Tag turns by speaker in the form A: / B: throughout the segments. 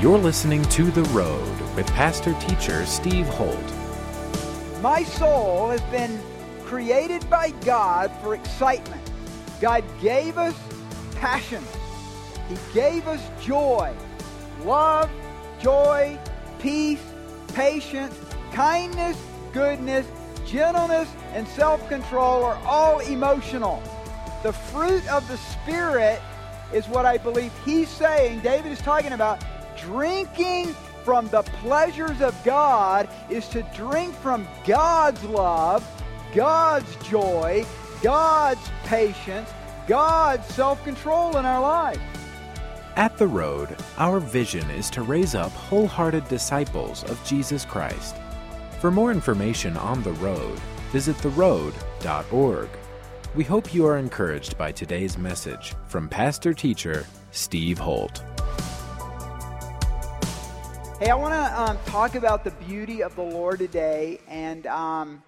A: You're listening to The Road with pastor teacher Steve Holt.
B: My soul has been created by God for excitement. God gave us passion. He gave us joy, love, joy, peace, patience, kindness, goodness, gentleness, and self control are all emotional. The fruit of the Spirit is what I believe he's saying. David is talking about drinking from the pleasures of God is to drink from God's love, God's joy, God's patience, God's self control in our lives.
A: At The Road, our vision is to raise up wholehearted disciples of Jesus Christ. For more information on The Road, visit theroad.org. We hope you are encouraged by today's message from pastor teacher Steve Holt.
B: Hey, I want to um, talk about the beauty of the Lord today. And um,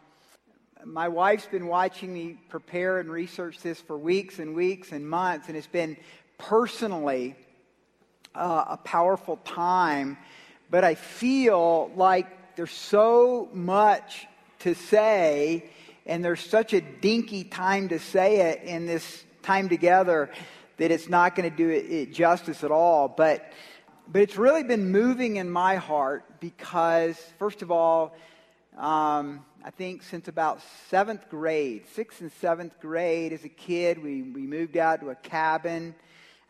B: my wife's been watching me prepare and research this for weeks and weeks and months, and it's been personally uh, a powerful time. But I feel like there's so much to say, and there's such a dinky time to say it in this time together that it's not going to do it, it justice at all. But but it's really been moving in my heart because, first of all, um, I think since about seventh grade, sixth and seventh grade, as a kid, we, we moved out to a cabin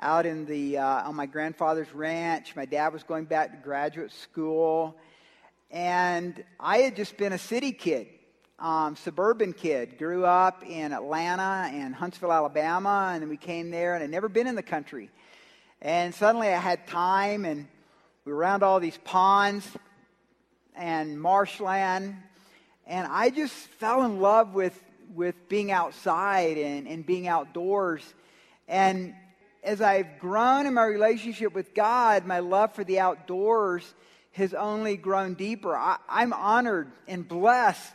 B: out in the uh, on my grandfather's ranch. My dad was going back to graduate school, and I had just been a city kid, um, suburban kid. Grew up in Atlanta and Huntsville, Alabama, and then we came there, and I'd never been in the country. And suddenly I had time, and we were around all these ponds and marshland. And I just fell in love with, with being outside and, and being outdoors. And as I've grown in my relationship with God, my love for the outdoors has only grown deeper. I, I'm honored and blessed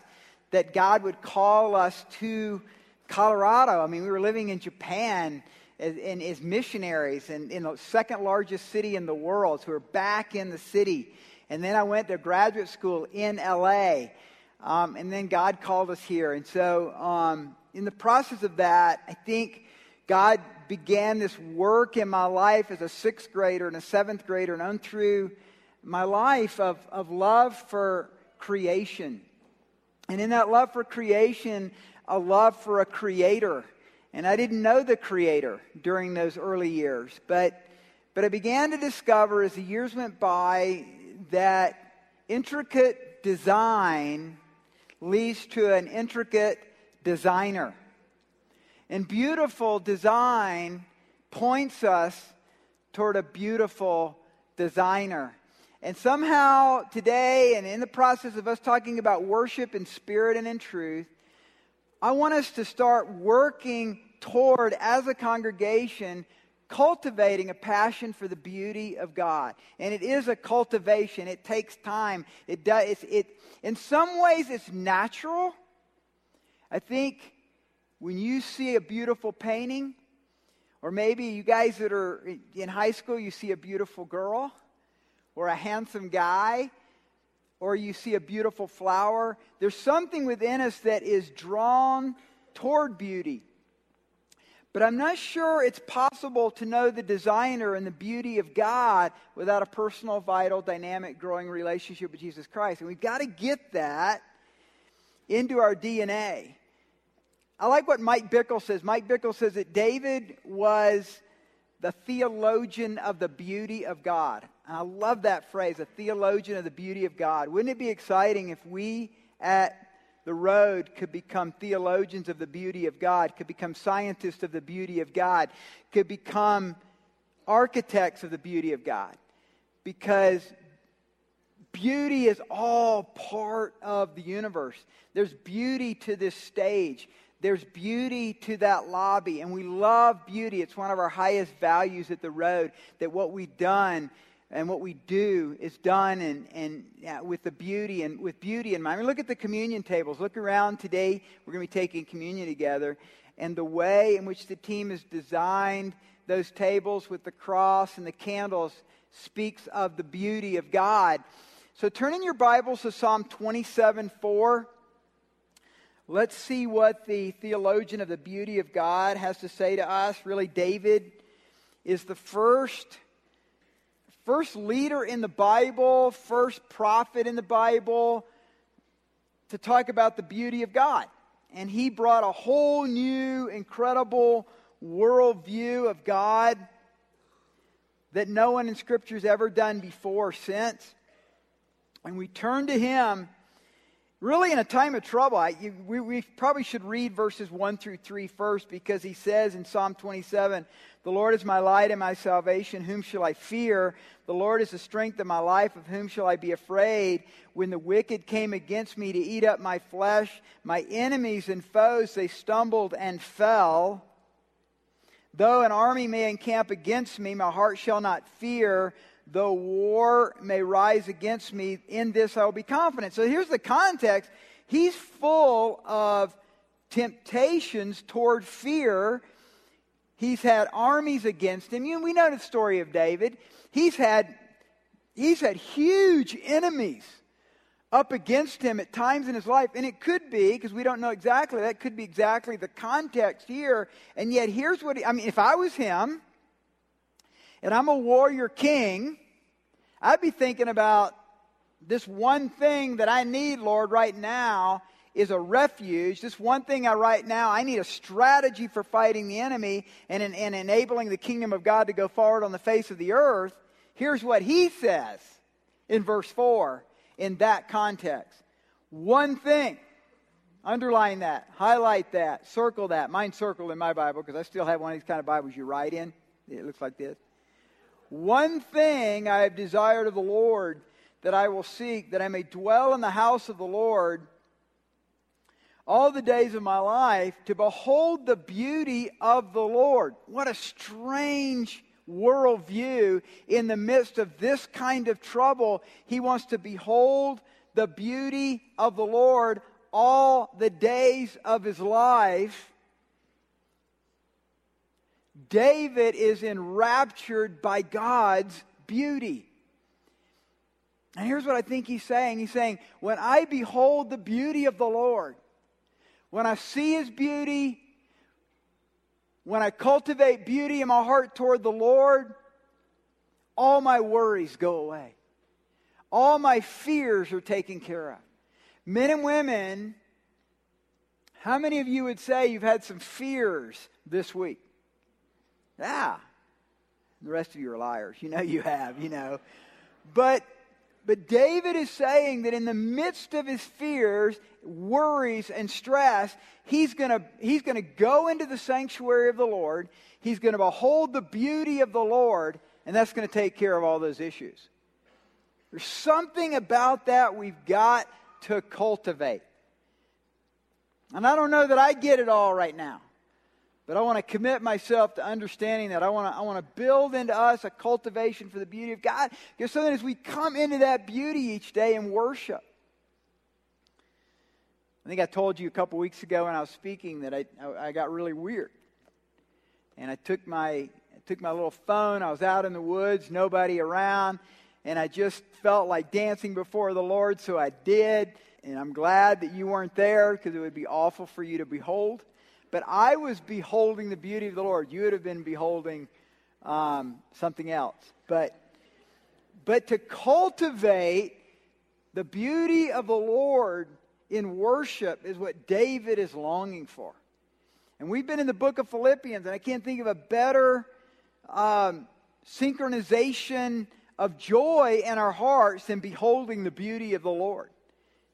B: that God would call us to Colorado. I mean, we were living in Japan as, and as missionaries in, in the second largest city in the world. So we're back in the city. And then I went to graduate school in LA. Um, and then God called us here. And so, um, in the process of that, I think God began this work in my life as a sixth grader and a seventh grader and on through my life of, of love for creation. And in that love for creation, a love for a creator. And I didn't know the Creator during those early years. But, but I began to discover as the years went by that intricate design leads to an intricate designer. And beautiful design points us toward a beautiful designer. And somehow today, and in the process of us talking about worship in spirit and in truth, I want us to start working toward, as a congregation, cultivating a passion for the beauty of God. And it is a cultivation. It takes time. It does it's, it in some ways it's natural. I think when you see a beautiful painting, or maybe you guys that are in high school, you see a beautiful girl or a handsome guy, or you see a beautiful flower. There's something within us that is drawn toward beauty. But I'm not sure it's possible to know the designer and the beauty of God without a personal, vital, dynamic, growing relationship with Jesus Christ. And we've got to get that into our DNA. I like what Mike Bickle says. Mike Bickle says that David was the theologian of the beauty of God. And I love that phrase, a theologian of the beauty of God. Wouldn't it be exciting if we at the road could become theologians of the beauty of God, could become scientists of the beauty of God, could become architects of the beauty of God. Because beauty is all part of the universe. There's beauty to this stage. There's beauty to that lobby, and we love beauty. It's one of our highest values at the road that what we've done and what we do is done and, and with the beauty and with beauty in mind. I mean, look at the communion tables. Look around today. We're going to be taking communion together. And the way in which the team has designed those tables with the cross and the candles speaks of the beauty of God. So turn in your Bibles to Psalm 27 4. Let's see what the theologian of the beauty of God has to say to us. Really, David is the first first leader in the Bible, first prophet in the Bible to talk about the beauty of God. And he brought a whole new, incredible worldview of God that no one in Scripture has ever done before or since. And we turn to him really in a time of trouble. I, you, we, we probably should read verses 1 through 3 first because he says in Psalm 27 The Lord is my light and my salvation. Whom shall I fear? The Lord is the strength of my life. Of whom shall I be afraid? When the wicked came against me to eat up my flesh, my enemies and foes, they stumbled and fell. Though an army may encamp against me, my heart shall not fear though war may rise against me, in this I will be confident. So here's the context. He's full of temptations toward fear. He's had armies against him. You we know the story of David. He's had, he's had huge enemies up against him at times in his life. And it could be, because we don't know exactly, that could be exactly the context here. And yet, here's what he, I mean, if I was him, and I'm a warrior king, I'd be thinking about this one thing that I need, Lord, right now is a refuge. This one thing I right now, I need a strategy for fighting the enemy and, and enabling the kingdom of God to go forward on the face of the earth. Here's what he says in verse 4 in that context. One thing. Underline that, highlight that, circle that. Mine circled in my Bible because I still have one of these kind of Bibles you write in. It looks like this. One thing I have desired of the Lord that I will seek, that I may dwell in the house of the Lord all the days of my life, to behold the beauty of the Lord. What a strange worldview in the midst of this kind of trouble. He wants to behold the beauty of the Lord all the days of his life. David is enraptured by God's beauty. And here's what I think he's saying He's saying, When I behold the beauty of the Lord, when I see his beauty, when I cultivate beauty in my heart toward the Lord, all my worries go away. All my fears are taken care of. Men and women, how many of you would say you've had some fears this week? Yeah. The rest of you are liars. You know you have, you know. But but David is saying that in the midst of his fears, worries, and stress, he's going to he's going to go into the sanctuary of the Lord. He's going to behold the beauty of the Lord, and that's going to take care of all those issues. There's something about that we've got to cultivate. And I don't know that I get it all right now. But I want to commit myself to understanding that. I want to, I want to build into us a cultivation for the beauty of God. Because so that as we come into that beauty each day and worship. I think I told you a couple weeks ago when I was speaking that I, I got really weird. And I took my, I took my little phone. I was out in the woods, nobody around. And I just felt like dancing before the Lord, so I did. And I'm glad that you weren't there because it would be awful for you to behold. But I was beholding the beauty of the Lord. You would have been beholding um, something else. But, but to cultivate the beauty of the Lord in worship is what David is longing for. And we've been in the book of Philippians, and I can't think of a better um, synchronization of joy in our hearts than beholding the beauty of the Lord.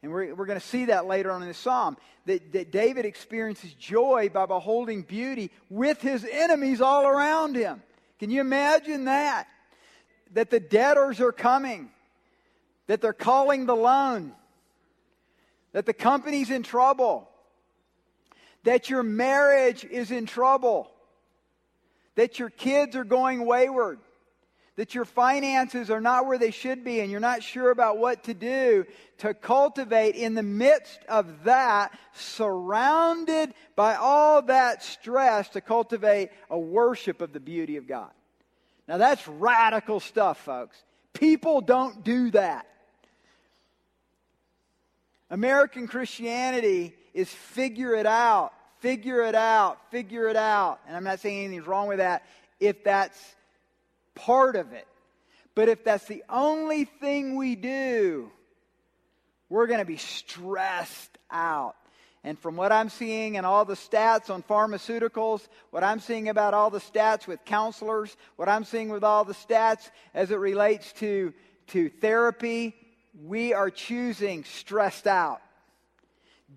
B: And we're, we're going to see that later on in the psalm. That, that David experiences joy by beholding beauty with his enemies all around him. Can you imagine that? That the debtors are coming, that they're calling the loan, that the company's in trouble, that your marriage is in trouble, that your kids are going wayward, that your finances are not where they should be and you're not sure about what to do, to cultivate in the midst of that, surrounded by all that stress, to cultivate a worship of the beauty of God. Now that's radical stuff, folks. People don't do that. American Christianity is figure it out, figure it out, figure it out. And I'm not saying anything's wrong with that if that's part of it. But if that's the only thing we do, we're going to be stressed out. And from what I'm seeing and all the stats on pharmaceuticals, what I'm seeing about all the stats with counselors, what I'm seeing with all the stats as it relates to, to therapy, we are choosing stressed out.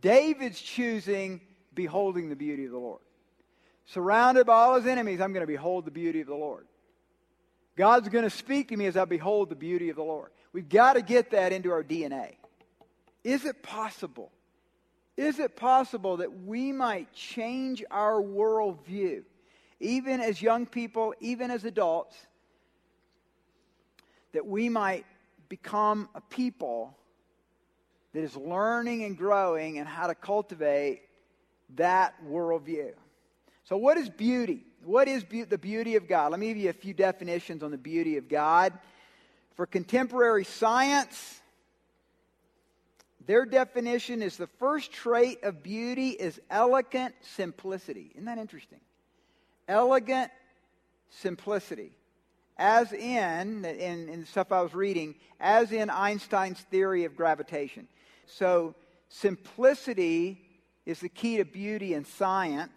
B: David's choosing beholding the beauty of the Lord. Surrounded by all his enemies, I'm going to behold the beauty of the Lord. God's going to speak to me as I behold the beauty of the Lord. We've got to get that into our DNA. Is it possible? Is it possible that we might change our worldview, even as young people, even as adults, that we might become a people that is learning and growing and how to cultivate that worldview? So, what is beauty? What is be- the beauty of God? Let me give you a few definitions on the beauty of God. For contemporary science, their definition is the first trait of beauty is elegant simplicity. Isn't that interesting? Elegant simplicity. As in, in, in the stuff I was reading, as in Einstein's theory of gravitation. So, simplicity is the key to beauty in science.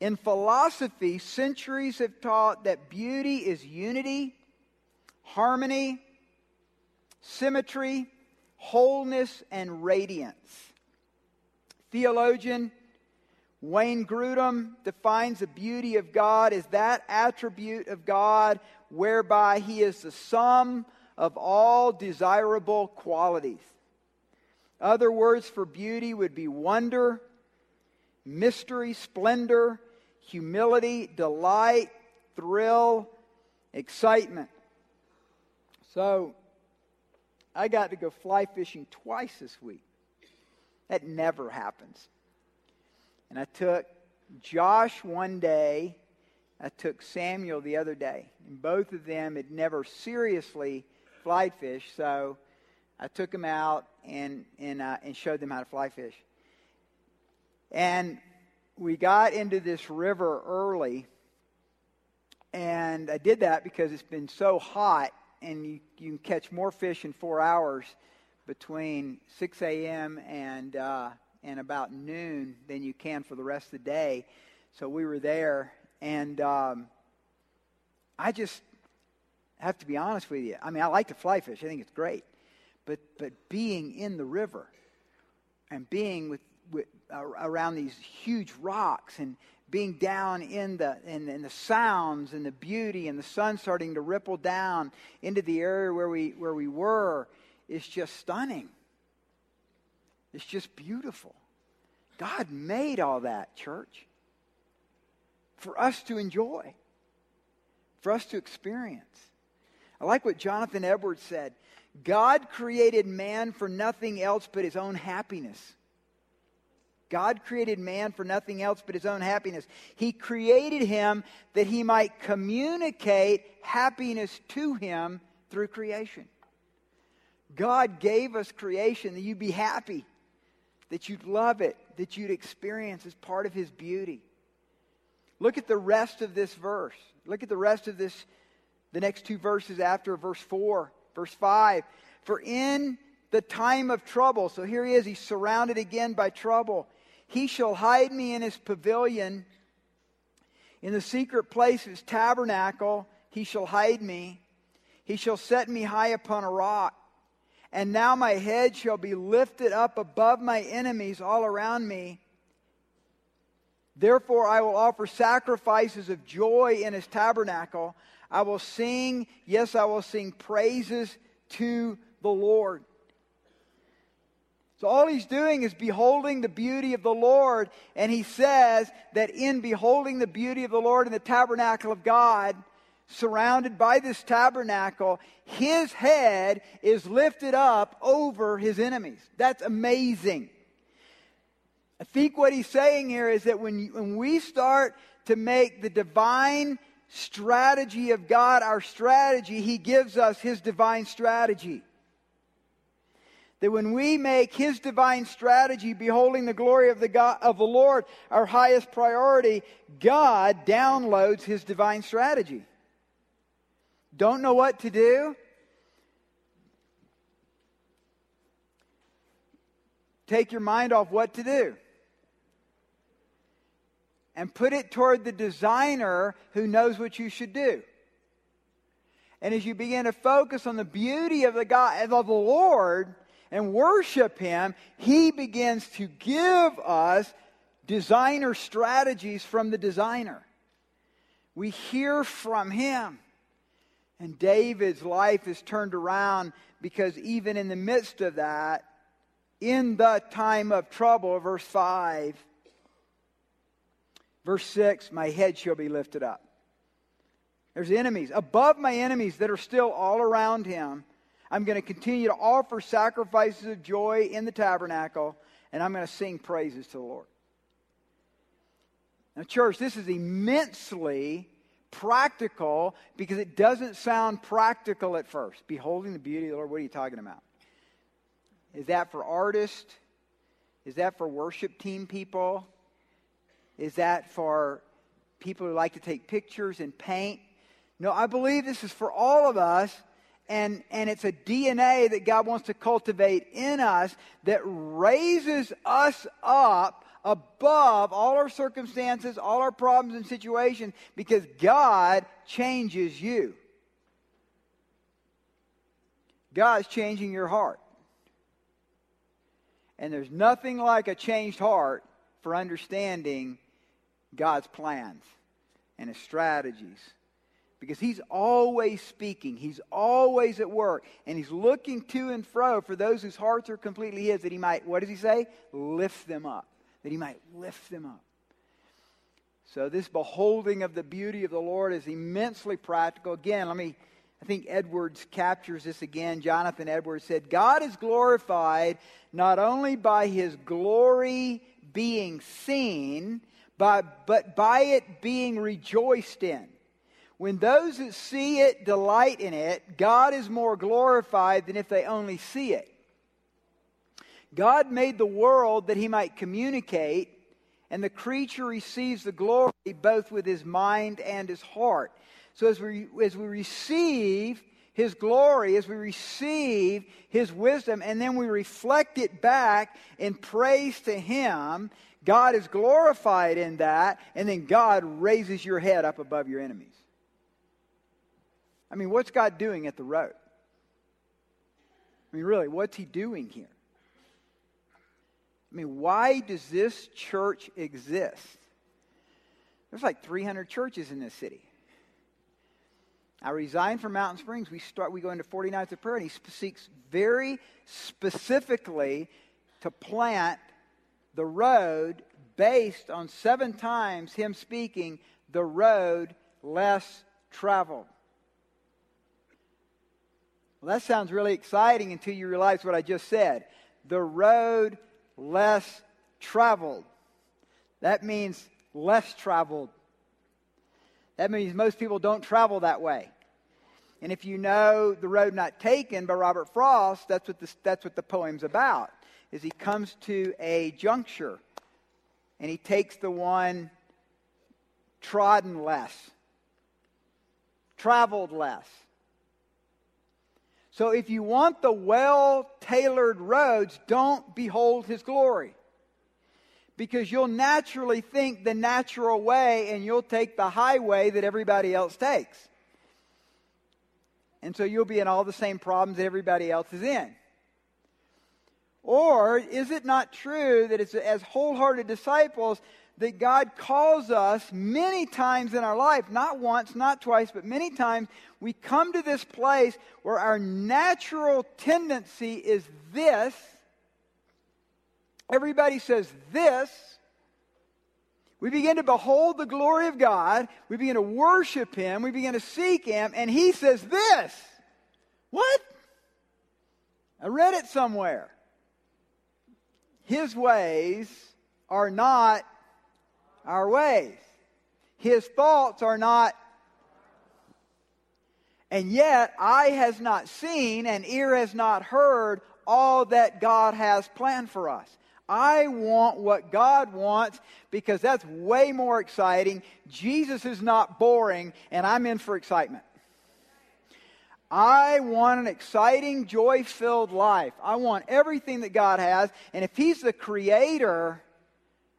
B: In philosophy, centuries have taught that beauty is unity, harmony, symmetry, wholeness, and radiance. Theologian Wayne Grudem defines the beauty of God as that attribute of God whereby He is the sum of all desirable qualities. Other words for beauty would be wonder, mystery, splendor, humility, delight, thrill, excitement. So, I got to go fly fishing twice this week. That never happens. And I took Josh one day, I took Samuel the other day. And both of them had never seriously fly fished, so I took them out and, and, uh, and showed them how to fly fish. And we got into this river early, and I did that because it's been so hot, and you, you can catch more fish in four hours between 6 a.m. and uh, and about noon than you can for the rest of the day. So we were there, and um, I just have to be honest with you. I mean, I like to fly fish; I think it's great, but but being in the river and being with around these huge rocks and being down in the, in, in, the sounds and the beauty and the sun starting to ripple down into the area where we, where we were is just stunning. It's just beautiful. God made all that, church, for us to enjoy, for us to experience. I like what Jonathan Edwards said God created man for nothing else but his own happiness. God created man for nothing else but his own happiness. He created him that he might communicate happiness to him through creation. God gave us creation that you'd be happy, that you'd love it, that you'd experience as part of his beauty. Look at the rest of this verse. Look at the rest of this, the next two verses after verse 4, verse 5. For in the time of trouble, so here he is, he's surrounded again by trouble. He shall hide me in his pavilion. In the secret place of his tabernacle, he shall hide me. He shall set me high upon a rock. And now my head shall be lifted up above my enemies all around me. Therefore, I will offer sacrifices of joy in his tabernacle. I will sing, yes, I will sing praises to the Lord. So all he's doing is beholding the beauty of the Lord. And he says that in beholding the beauty of the Lord in the tabernacle of God, surrounded by this tabernacle, his head is lifted up over his enemies. That's amazing. I think what he's saying here is that when, when we start to make the divine strategy of God our strategy, he gives us his divine strategy. That when we make His divine strategy, beholding the glory of the, God, of the Lord, our highest priority, God downloads His divine strategy. Don't know what to do? Take your mind off what to do and put it toward the designer who knows what you should do. And as you begin to focus on the beauty of the God of the Lord, and worship Him, He begins to give us designer strategies from the designer. We hear from Him. And David's life is turned around because even in the midst of that, in the time of trouble, verse 5, verse 6, my head shall be lifted up. There's enemies. Above my enemies that are still all around him, I'm going to continue to offer sacrifices of joy in the tabernacle, and I'm going to sing praises to the Lord. Now, church, this is immensely practical because it doesn't sound practical at first. Beholding the beauty of the Lord, what are you talking about? Is that for artists? Is that for worship team people? Is that for people who like to take pictures and paint? No, I believe this is for all of us and, and it's a DNA that God wants to cultivate in us that raises us up above all our circumstances, all our problems and situations, because God changes you. God's changing your heart. And there's nothing like a changed heart for understanding God's plans and his strategies because he's always speaking. He's always at work. And he's looking to and fro for those whose hearts are completely his that he might, what does he say? Lift them up. That he might lift them up. So this beholding of the beauty of the Lord is immensely practical. Again, let me, I think Edwards captures this again. Jonathan Edwards said, God is glorified not only by his glory being seen, but, but by it being rejoiced in. When those that see it delight in it, God is more glorified than if they only see it. God made the world that he might communicate, and the creature receives the glory both with his mind and his heart. So as we, as we receive his glory, as we receive his wisdom, and then we reflect it back in praise to him, God is glorified in that, and then God raises your head up above your enemies. I mean, what's God doing at the road? I mean, really, what's He doing here? I mean, why does this church exist? There's like 300 churches in this city. I resigned from Mountain Springs. We start. We go into 40 nights of prayer, and he seeks very specifically to plant the road based on seven times him speaking the road less traveled. Well, that sounds really exciting until you realize what I just said. The road less traveled. That means less traveled. That means most people don't travel that way. And if you know The Road Not Taken by Robert Frost, that's what, this, that's what the poem's about. Is he comes to a juncture and he takes the one trodden less, traveled less. So if you want the well tailored roads, don't behold his glory. Because you'll naturally think the natural way and you'll take the highway that everybody else takes. And so you'll be in all the same problems that everybody else is in. Or is it not true that it's as wholehearted disciples that God calls us many times in our life, not once, not twice, but many times, we come to this place where our natural tendency is this. Everybody says this. We begin to behold the glory of God. We begin to worship Him. We begin to seek Him. And He says this. What? I read it somewhere. His ways are not our ways. His thoughts are not. And yet, eye has not seen and ear has not heard all that God has planned for us. I want what God wants because that's way more exciting. Jesus is not boring, and I'm in for excitement. I want an exciting, joy filled life. I want everything that God has. And if He's the creator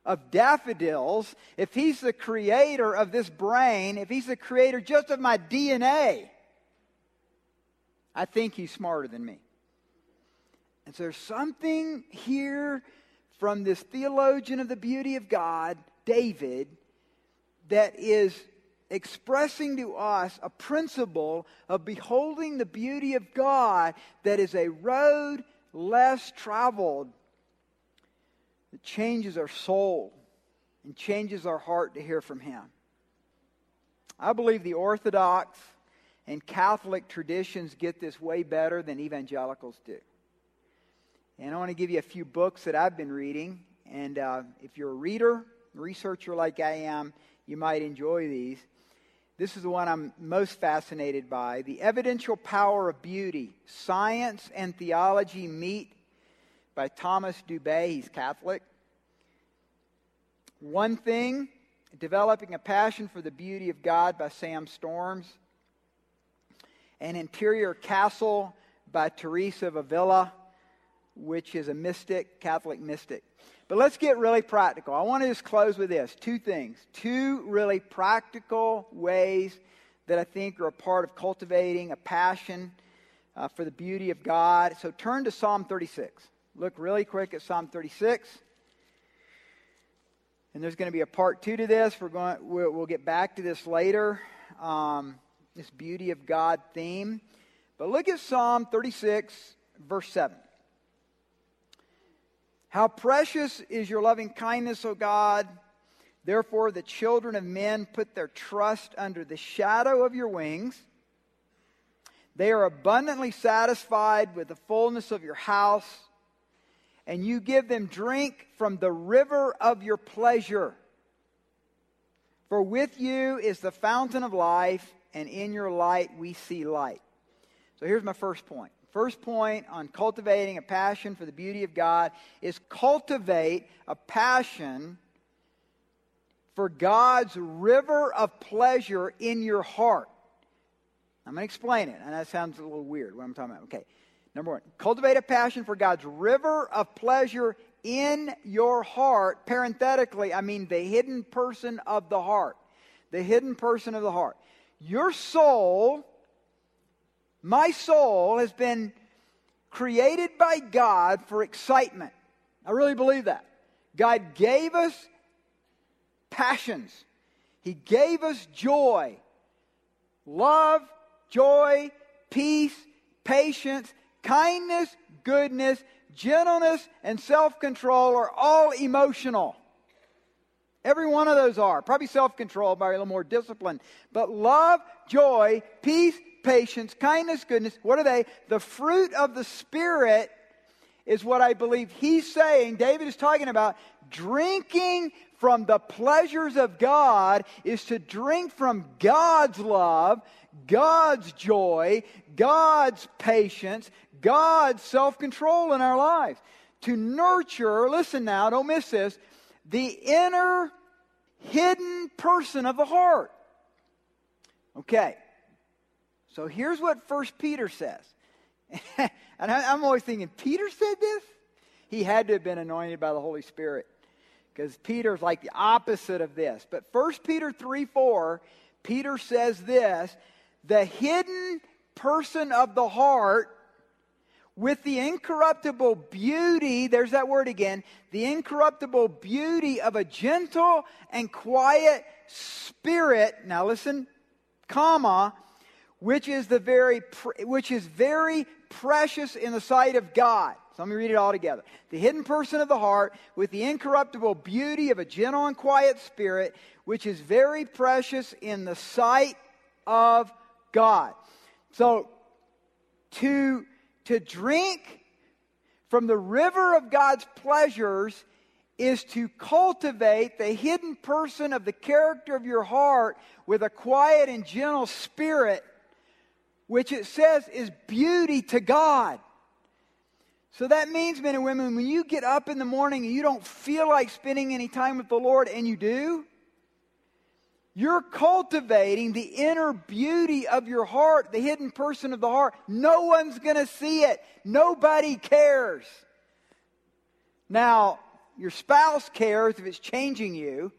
B: of daffodils, if He's the creator of this brain, if He's the creator just of my DNA, I think He's smarter than me. And so there's something here from this theologian of the beauty of God, David, that is expressing to us a principle of beholding the beauty of God that is a road less traveled that changes our soul and changes our heart to hear from Him. I believe the Orthodox and Catholic traditions get this way better than evangelicals do. And I want to give you a few books that I've been reading. And uh, if you're a reader, researcher like I am, you might enjoy these. This is the one I'm most fascinated by The Evidential Power of Beauty Science and Theology Meet by Thomas Dubay. He's Catholic. One Thing Developing a Passion for the Beauty of God by Sam Storms. An Interior Castle by Teresa of Avila which is a mystic, Catholic mystic. But let's get really practical. I want to just close with this two things. Two really practical ways that I think are a part of cultivating a passion uh, for the beauty of God. So turn to Psalm 36. Look really quick at Psalm 36. And there's going to be a part two to this. We're going, we'll, we'll get back to this later. Um, this beauty of God theme. But look at Psalm 36, verse 7. How precious is your loving kindness, O God. Therefore, the children of men put their trust under the shadow of your wings. They are abundantly satisfied with the fullness of your house, and you give them drink from the river of your pleasure. For with you is the fountain of life, and in your light we see light. So here's my first point. First point on cultivating a passion for the beauty of God is cultivate a passion for God's river of pleasure in your heart. I'm going to explain it, and that sounds a little weird what I'm talking about. Okay. Number one, cultivate a passion for God's river of pleasure in your heart. Parenthetically, I mean the hidden person of the heart. The hidden person of the heart. Your soul my soul has been created by God for excitement. I really believe that. God gave us passions, He gave us joy, love, joy, peace, patience, kindness, goodness, gentleness, and self control are all emotional. Every one of those are. Probably self control, by a little more discipline. But love, joy, peace, patience, kindness, goodness. What are they? The fruit of the Spirit is what I believe he's saying. David is talking about drinking from the pleasures of God is to drink from God's love, God's joy, God's patience, God's self control in our lives. To nurture, listen now, don't miss this, the inner hidden person of the heart. Okay. So here's what First Peter says. and I'm always thinking, Peter said this? He had to have been anointed by the Holy Spirit because Peter's like the opposite of this. But First Peter 3 4, Peter says this the hidden person of the heart with the incorruptible beauty, there's that word again, the incorruptible beauty of a gentle and quiet spirit. Now listen, comma, which is the very which is very precious in the sight of God. So let me read it all together. The hidden person of the heart with the incorruptible beauty of a gentle and quiet spirit, which is very precious in the sight of God. So to, to drink from the river of God's pleasures is to cultivate the hidden person of the character of your heart with a quiet and gentle spirit, which it says is beauty to God. So that means, men and women, when you get up in the morning and you don't feel like spending any time with the Lord, and you do, you're cultivating the inner beauty of your heart, the hidden person of the heart. No one's going to see it. Nobody cares. Now, your spouse cares if it's changing you,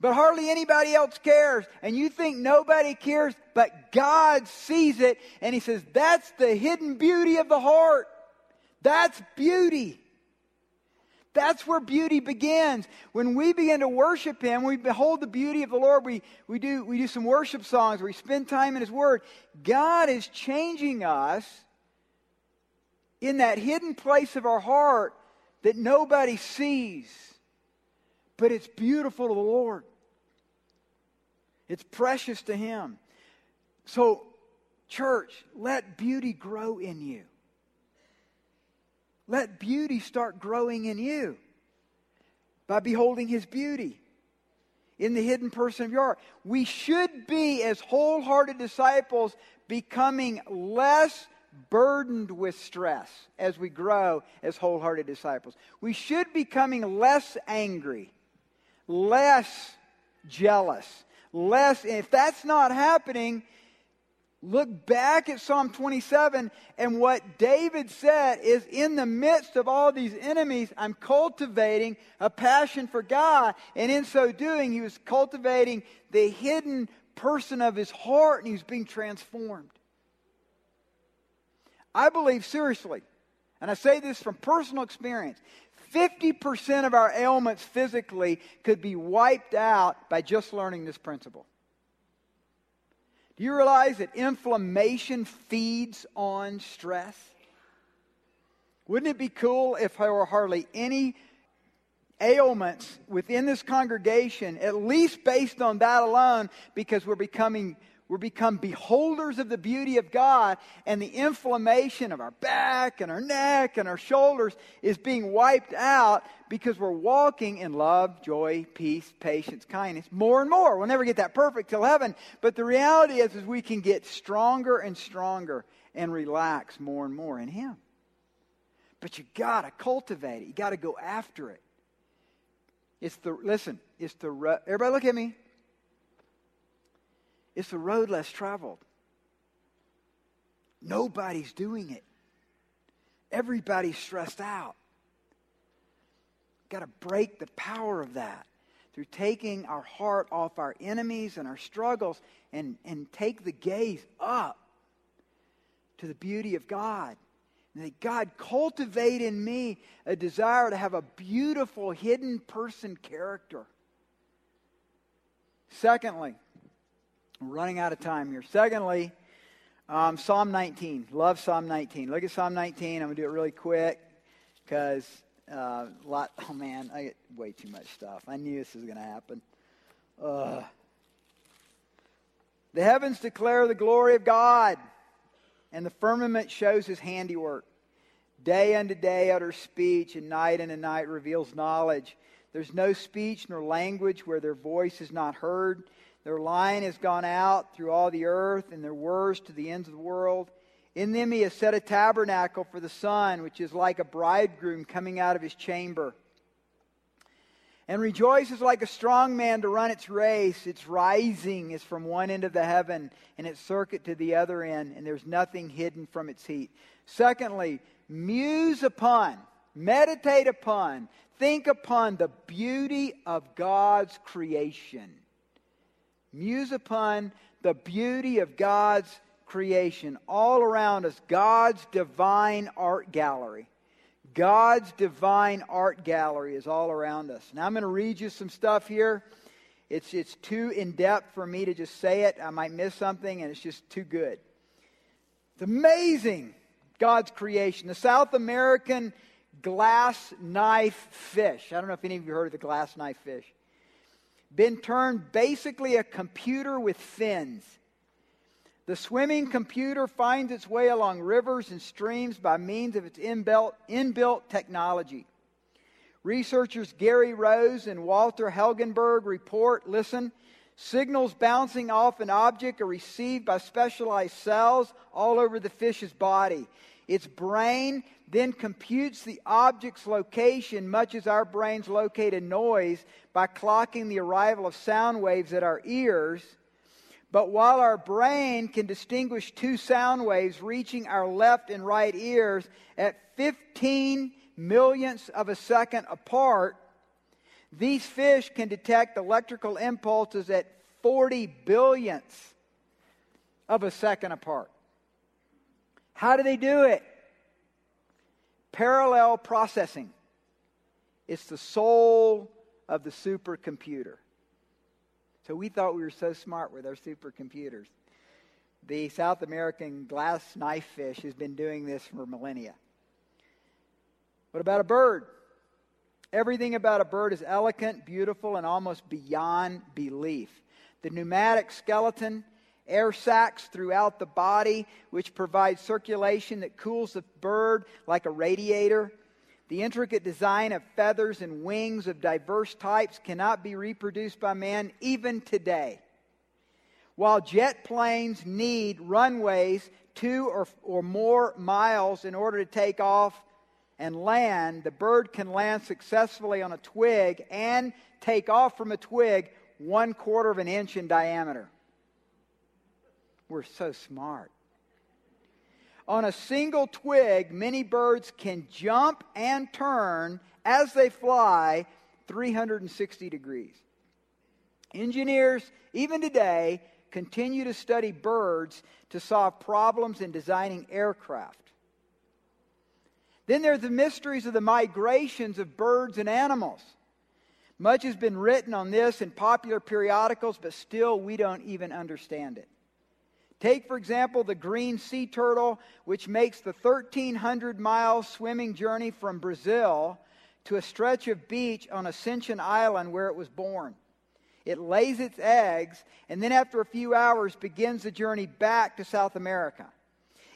B: but hardly anybody else cares. And you think nobody cares, but God sees it, and He says, That's the hidden beauty of the heart. That's beauty. That's where beauty begins. When we begin to worship Him, we behold the beauty of the Lord. We, we, do, we do some worship songs, we spend time in His Word. God is changing us in that hidden place of our heart that nobody sees, but it's beautiful to the Lord. It's precious to Him. So, church, let beauty grow in you. Let beauty start growing in you by beholding His beauty in the hidden person of your heart. We should be, as wholehearted disciples, becoming less burdened with stress as we grow as wholehearted disciples. We should be becoming less angry, less jealous, less. If that's not happening, look back at Psalm 27 and what David said is in the midst of all these enemies, I'm cultivating a passion for God. And in so doing, he was cultivating the hidden person of his heart and he was being transformed. I believe seriously, and I say this from personal experience 50% of our ailments physically could be wiped out by just learning this principle. Do you realize that inflammation feeds on stress? Wouldn't it be cool if there were hardly any ailments within this congregation, at least based on that alone, because we're becoming we become beholders of the beauty of God, and the inflammation of our back and our neck and our shoulders is being wiped out because we're walking in love, joy, peace, patience, kindness more and more. We'll never get that perfect till heaven, but the reality is, is we can get stronger and stronger and relax more and more in Him. But you got to cultivate it. You got to go after it. It's the listen. It's the everybody look at me. It's the road less traveled. Nobody's doing it. Everybody's stressed out. Got to break the power of that through taking our heart off our enemies and our struggles and, and take the gaze up to the beauty of God. And that God cultivate in me a desire to have a beautiful hidden person character. Secondly, I'm running out of time here. Secondly, um, Psalm 19. Love Psalm 19. Look at Psalm 19. I'm going to do it really quick because, uh, lot, oh man, I get way too much stuff. I knew this was going to happen. Uh, the heavens declare the glory of God, and the firmament shows his handiwork. Day unto day utters speech, and night unto night reveals knowledge. There's no speech nor language where their voice is not heard. Their line has gone out through all the earth, and their words to the ends of the world. In them he has set a tabernacle for the sun, which is like a bridegroom coming out of his chamber. And rejoices like a strong man to run its race. Its rising is from one end of the heaven, and its circuit to the other end, and there's nothing hidden from its heat. Secondly, muse upon, meditate upon, think upon the beauty of God's creation. Muse upon the beauty of God's creation all around us, God's divine art gallery. God's divine art gallery is all around us. Now I'm going to read you some stuff here. It's, it's too in depth for me to just say it. I might miss something, and it's just too good. It's amazing. God's creation. The South American glass knife fish. I don't know if any of you heard of the glass knife fish. Been turned basically a computer with fins. The swimming computer finds its way along rivers and streams by means of its inbuilt, inbuilt technology. Researchers Gary Rose and Walter Heiligenberg report listen, signals bouncing off an object are received by specialized cells all over the fish's body. Its brain then computes the object's location, much as our brains locate a noise by clocking the arrival of sound waves at our ears. But while our brain can distinguish two sound waves reaching our left and right ears at 15 millionths of a second apart, these fish can detect electrical impulses at 40 billionths of a second apart. How do they do it? Parallel processing. It's the soul of the supercomputer. So we thought we were so smart with our supercomputers. The South American glass knife fish has been doing this for millennia. What about a bird? Everything about a bird is elegant, beautiful, and almost beyond belief. The pneumatic skeleton, air sacs throughout the body, which provide circulation that cools the bird like a radiator. The intricate design of feathers and wings of diverse types cannot be reproduced by man even today. While jet planes need runways two or, or more miles in order to take off and land, the bird can land successfully on a twig and take off from a twig one quarter of an inch in diameter. We're so smart. On a single twig, many birds can jump and turn as they fly 360 degrees. Engineers, even today, continue to study birds to solve problems in designing aircraft. Then there are the mysteries of the migrations of birds and animals. Much has been written on this in popular periodicals, but still we don't even understand it. Take, for example, the green sea turtle, which makes the 1,300 mile swimming journey from Brazil to a stretch of beach on Ascension Island where it was born. It lays its eggs, and then after a few hours begins the journey back to South America.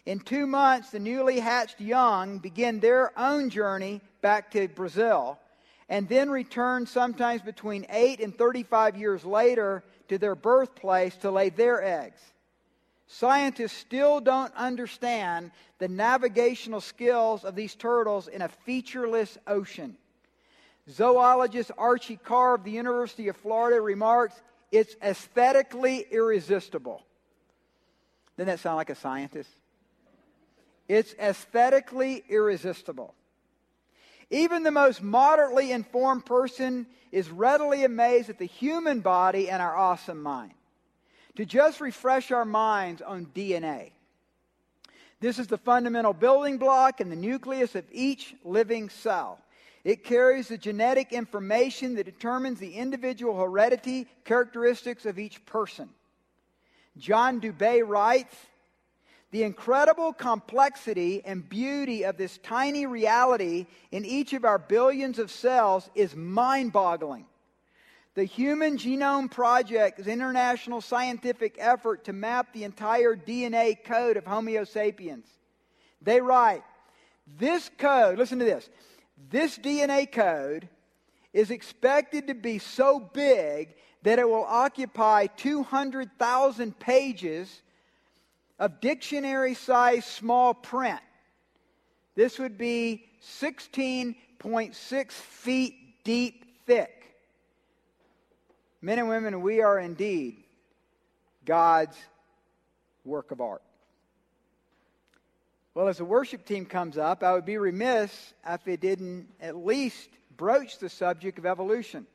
B: In two months, the newly hatched young begin their own journey back to Brazil and then return sometimes between 8 and 35 years later to their birthplace to lay their eggs. Scientists still don't understand the navigational skills of these turtles in a featureless ocean. Zoologist Archie Carr of the University of Florida remarks, it's aesthetically irresistible. Doesn't that sound like a scientist? It's aesthetically irresistible. Even the most moderately informed person is readily amazed at the human body and our awesome mind. To just refresh our minds on DNA. This is the fundamental building block and the nucleus of each living cell. It carries the genetic information that determines the individual heredity characteristics of each person. John Dubay writes the incredible complexity and beauty of this tiny reality in each of our billions of cells is mind boggling. The Human Genome Project is an international scientific effort to map the entire DNA code of Homo sapiens. They write, this code, listen to this, this DNA code is expected to be so big that it will occupy 200,000 pages of dictionary size small print. This would be 16.6 feet deep thick. Men and women, we are indeed God's work of art. Well, as the worship team comes up, I would be remiss if it didn't at least broach the subject of evolution.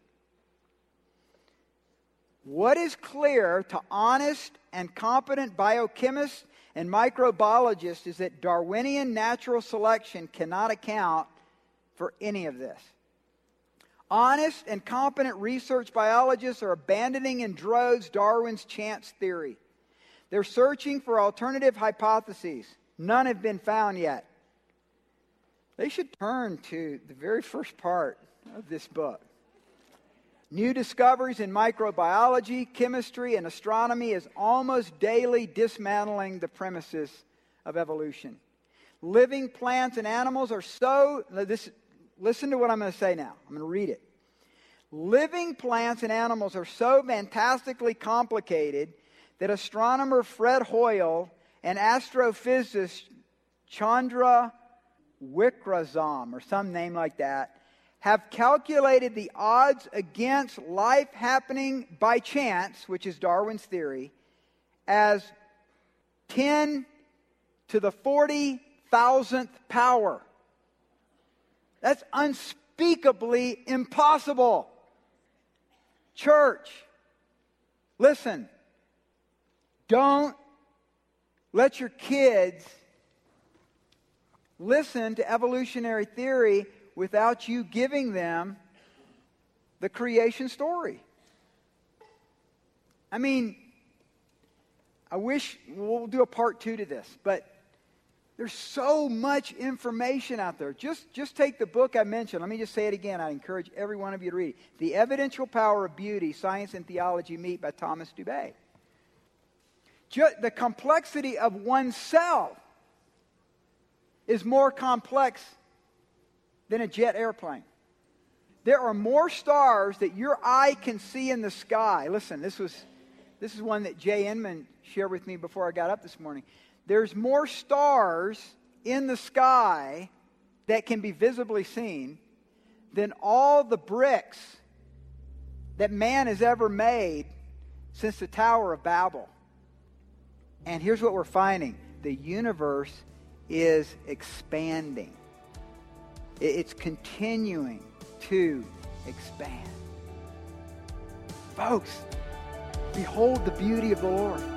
B: What is clear to honest and competent biochemists and microbiologists is that Darwinian natural selection cannot account for any of this. Honest and competent research biologists are abandoning in droves Darwin's chance theory. They're searching for alternative hypotheses. None have been found yet. They should turn to the very first part of this book. New discoveries in microbiology, chemistry, and astronomy is almost daily dismantling the premises of evolution. Living plants and animals are so. This, listen to what I'm going to say now. I'm going to read it. Living plants and animals are so fantastically complicated that astronomer Fred Hoyle and astrophysicist Chandra Wickrasam, or some name like that, have calculated the odds against life happening by chance, which is Darwin's theory, as 10 to the 40,000th power. That's unspeakably impossible. Church, listen, don't let your kids listen to evolutionary theory without you giving them the creation story. I mean, I wish we'll do a part two to this, but there's so much information out there. Just, just take the book I mentioned. Let me just say it again. I encourage every one of you to read it. The Evidential Power of Beauty, Science and Theology Meet by Thomas Dubay. Just the complexity of oneself is more complex than a jet airplane. There are more stars that your eye can see in the sky. Listen, this was this is one that Jay Inman shared with me before I got up this morning. There's more stars in the sky that can be visibly seen than all the bricks that man has ever made since the Tower of Babel. And here's what we're finding the universe is expanding, it's continuing to expand. Folks, behold the beauty of the Lord.